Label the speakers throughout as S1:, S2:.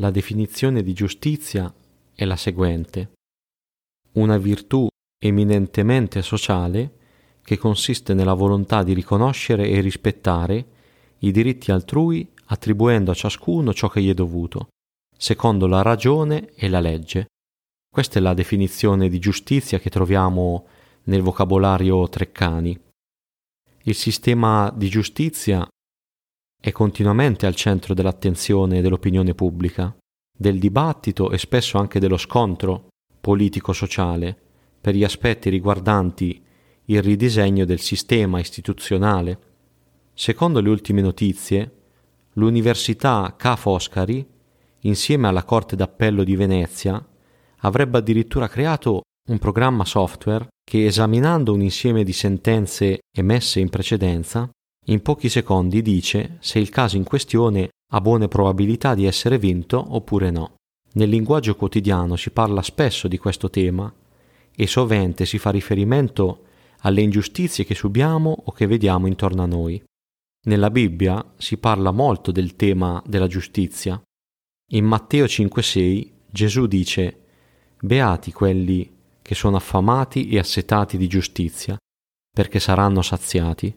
S1: La definizione di giustizia è la seguente. Una virtù eminentemente sociale che consiste nella volontà di riconoscere e rispettare i diritti altrui attribuendo a ciascuno ciò che gli è dovuto, secondo la ragione e la legge. Questa è la definizione di giustizia che troviamo nel vocabolario Treccani. Il sistema di giustizia è continuamente al centro dell'attenzione dell'opinione pubblica, del dibattito e spesso anche dello scontro politico-sociale per gli aspetti riguardanti il ridisegno del sistema istituzionale. Secondo le ultime notizie, l'Università Ca' Foscari, insieme alla Corte d'Appello di Venezia, avrebbe addirittura creato un programma software che, esaminando un insieme di sentenze emesse in precedenza, in pochi secondi dice se il caso in questione ha buone probabilità di essere vinto oppure no. Nel linguaggio quotidiano si parla spesso di questo tema e sovente si fa riferimento alle ingiustizie che subiamo o che vediamo intorno a noi. Nella Bibbia si parla molto del tema della giustizia. In Matteo 5:6 Gesù dice Beati quelli che sono affamati e assetati di giustizia, perché saranno saziati.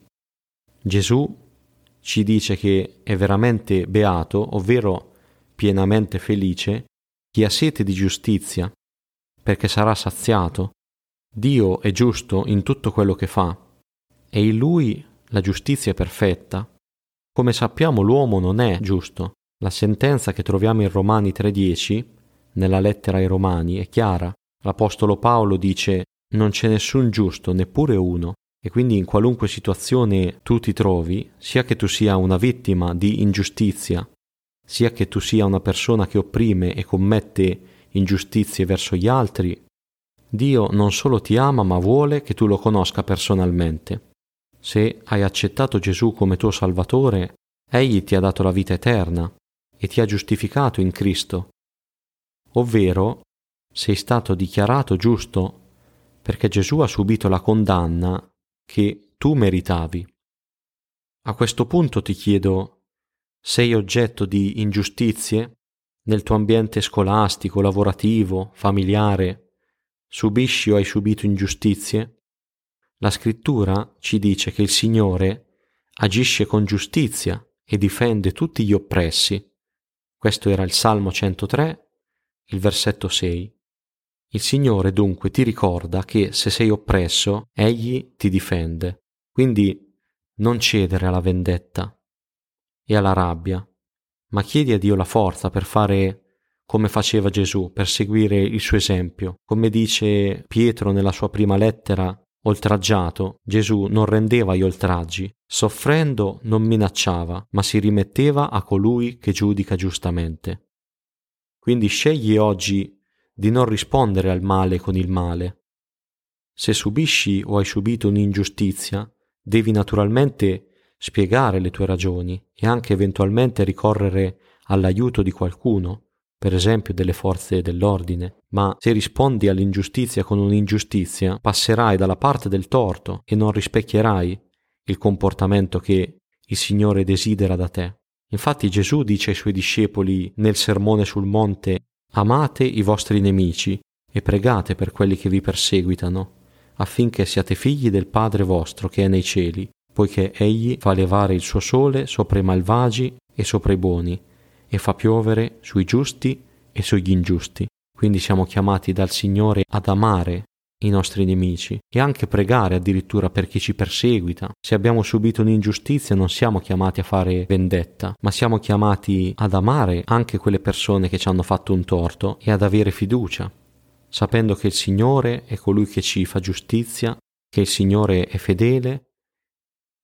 S1: Gesù ci dice che è veramente beato, ovvero pienamente felice, chi ha sete di giustizia, perché sarà saziato. Dio è giusto in tutto quello che fa, e in lui la giustizia è perfetta. Come sappiamo l'uomo non è giusto. La sentenza che troviamo in Romani 3.10, nella lettera ai Romani, è chiara. L'Apostolo Paolo dice non c'è nessun giusto, neppure uno. E quindi in qualunque situazione tu ti trovi, sia che tu sia una vittima di ingiustizia, sia che tu sia una persona che opprime e commette ingiustizie verso gli altri, Dio non solo ti ama ma vuole che tu lo conosca personalmente. Se hai accettato Gesù come tuo Salvatore, Egli ti ha dato la vita eterna e ti ha giustificato in Cristo. Ovvero, sei stato dichiarato giusto perché Gesù ha subito la condanna che tu meritavi. A questo punto ti chiedo, sei oggetto di ingiustizie nel tuo ambiente scolastico, lavorativo, familiare? Subisci o hai subito ingiustizie? La scrittura ci dice che il Signore agisce con giustizia e difende tutti gli oppressi. Questo era il Salmo 103, il versetto 6. Il Signore dunque ti ricorda che se sei oppresso, Egli ti difende. Quindi non cedere alla vendetta e alla rabbia, ma chiedi a Dio la forza per fare come faceva Gesù, per seguire il suo esempio. Come dice Pietro nella sua prima lettera, Oltraggiato, Gesù non rendeva gli oltraggi, soffrendo non minacciava, ma si rimetteva a colui che giudica giustamente. Quindi scegli oggi di non rispondere al male con il male. Se subisci o hai subito un'ingiustizia, devi naturalmente spiegare le tue ragioni e anche eventualmente ricorrere all'aiuto di qualcuno, per esempio delle forze dell'ordine, ma se rispondi all'ingiustizia con un'ingiustizia, passerai dalla parte del torto e non rispecchierai il comportamento che il Signore desidera da te. Infatti Gesù dice ai suoi discepoli nel sermone sul monte Amate i vostri nemici e pregate per quelli che vi perseguitano, affinché siate figli del Padre vostro che è nei cieli, poiché Egli fa levare il suo sole sopra i malvagi e sopra i buoni, e fa piovere sui giusti e sugli ingiusti. Quindi siamo chiamati dal Signore ad amare i nostri nemici e anche pregare addirittura per chi ci perseguita. Se abbiamo subito un'ingiustizia non siamo chiamati a fare vendetta, ma siamo chiamati ad amare anche quelle persone che ci hanno fatto un torto e ad avere fiducia, sapendo che il Signore è colui che ci fa giustizia, che il Signore è fedele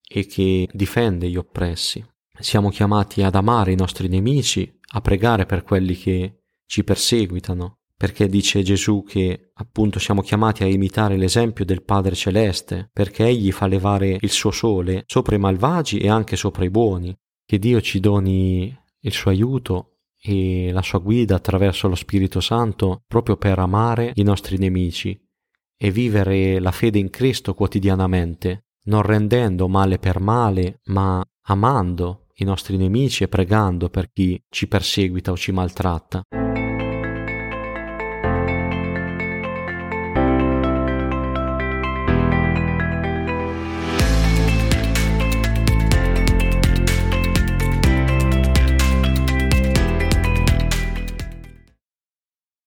S1: e che difende gli oppressi. Siamo chiamati ad amare i nostri nemici, a pregare per quelli che ci perseguitano, perché dice Gesù che appunto siamo chiamati a imitare l'esempio del Padre Celeste, perché Egli fa levare il suo sole sopra i malvagi e anche sopra i buoni. Che Dio ci doni il suo aiuto e la sua guida attraverso lo Spirito Santo proprio per amare i nostri nemici e vivere la fede in Cristo quotidianamente, non rendendo male per male, ma amando i nostri nemici e pregando per chi ci perseguita o ci maltratta.